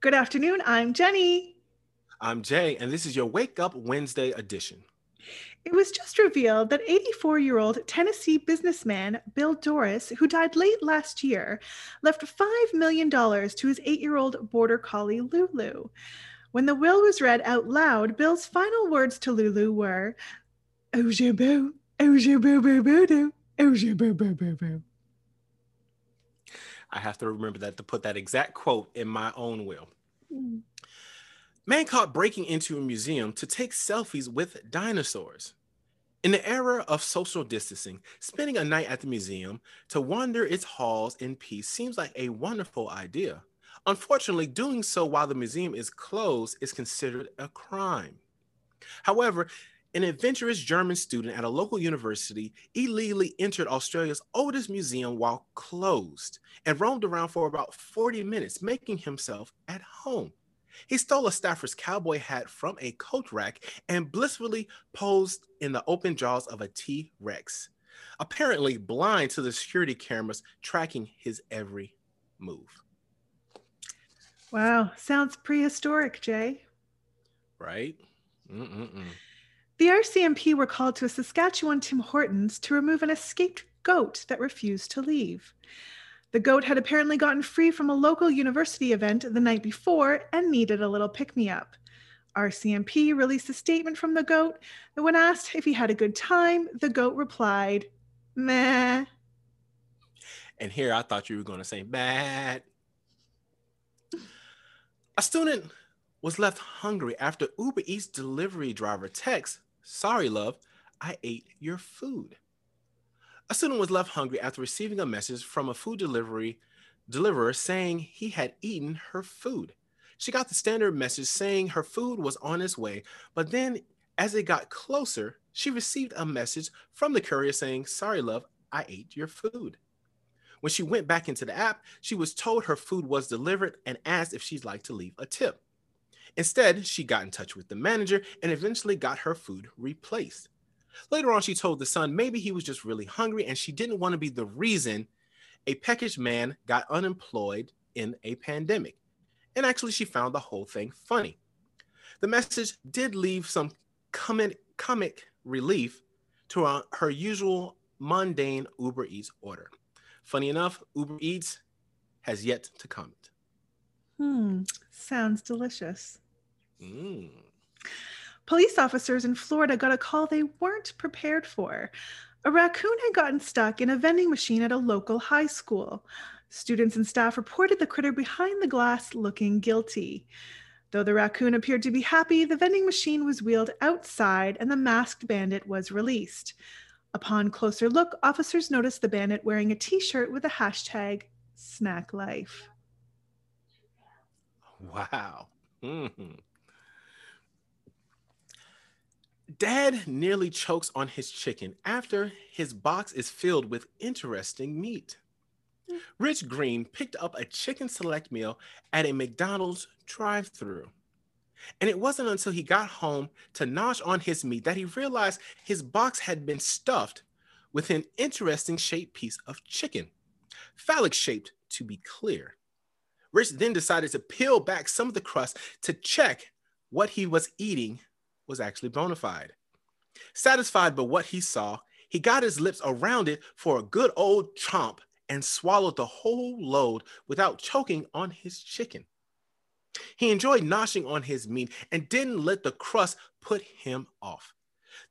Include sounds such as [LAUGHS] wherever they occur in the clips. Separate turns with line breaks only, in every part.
Good afternoon. I'm Jenny.
I'm Jay, and this is your Wake Up Wednesday edition.
It was just revealed that 84 year old Tennessee businessman Bill Dorris, who died late last year, left $5 million to his eight year old border collie Lulu. When the will was read out loud, Bill's final words to Lulu were, Oh, boo, oh, boo, boo, boo, doo, oh, boo, boo, boo, boo.
I have to remember that to put that exact quote in my own will.
Mm.
Man caught breaking into a museum to take selfies with dinosaurs. In the era of social distancing, spending a night at the museum to wander its halls in peace seems like a wonderful idea. Unfortunately, doing so while the museum is closed is considered a crime. However, an adventurous German student at a local university illegally entered Australia's oldest museum while closed and roamed around for about 40 minutes, making himself at home. He stole a staffer's cowboy hat from a coat rack and blissfully posed in the open jaws of a T Rex, apparently blind to the security cameras tracking his every move.
Wow, sounds prehistoric, Jay.
Right? Mm-mm-mm.
The RCMP were called to a Saskatchewan Tim Hortons to remove an escaped goat that refused to leave. The goat had apparently gotten free from a local university event the night before and needed a little pick me up. RCMP released a statement from the goat that, when asked if he had a good time, the goat replied, Meh.
And here I thought you were going to say bad. A student was left hungry after Uber Eats delivery driver texts Sorry, love, I ate your food. A student was left hungry after receiving a message from a food delivery deliverer saying he had eaten her food. She got the standard message saying her food was on its way, but then as it got closer, she received a message from the courier saying, Sorry, love, I ate your food. When she went back into the app, she was told her food was delivered and asked if she'd like to leave a tip. Instead, she got in touch with the manager and eventually got her food replaced. Later on, she told the Sun maybe he was just really hungry and she didn't want to be the reason a peckish man got unemployed in a pandemic. And actually, she found the whole thing funny. The message did leave some comic, comic relief to her, her usual mundane Uber Eats order. Funny enough, Uber Eats has yet to comment.
Hmm, sounds delicious.
Mm.
Police officers in Florida got a call they weren't prepared for. A raccoon had gotten stuck in a vending machine at a local high school. Students and staff reported the critter behind the glass looking guilty. Though the raccoon appeared to be happy, the vending machine was wheeled outside and the masked bandit was released. Upon closer look, officers noticed the bandit wearing a t shirt with the hashtag snack life.
Wow. Mm-hmm. Dad nearly chokes on his chicken after his box is filled with interesting meat. Rich Green picked up a chicken select meal at a McDonald's drive through. And it wasn't until he got home to nosh on his meat that he realized his box had been stuffed with an interesting shaped piece of chicken, phallic shaped to be clear. Rich then decided to peel back some of the crust to check what he was eating was actually bona fide. Satisfied by what he saw, he got his lips around it for a good old chomp and swallowed the whole load without choking on his chicken. He enjoyed noshing on his meat and didn't let the crust put him off.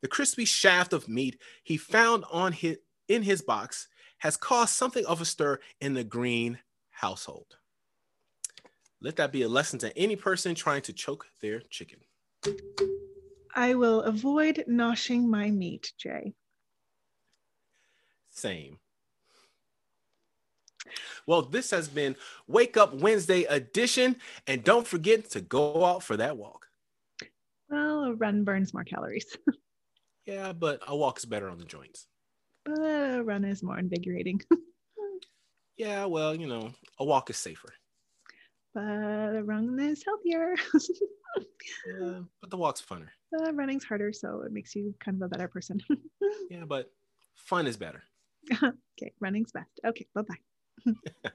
The crispy shaft of meat he found on his, in his box has caused something of a stir in the Green household. Let that be a lesson to any person trying to choke their chicken.
I will avoid noshing my meat, Jay.
Same. Well, this has been Wake Up Wednesday edition. And don't forget to go out for that walk.
Well, a run burns more calories. [LAUGHS]
yeah, but a walk is better on the joints.
But a run is more invigorating. [LAUGHS]
yeah, well, you know, a walk is safer.
But a run is healthier.
yeah, but the walk's funner. [LAUGHS]
Uh, running's harder, so it makes you kind of a better person. [LAUGHS]
yeah, but fun is better. [LAUGHS]
okay, running's best. Okay, bye bye.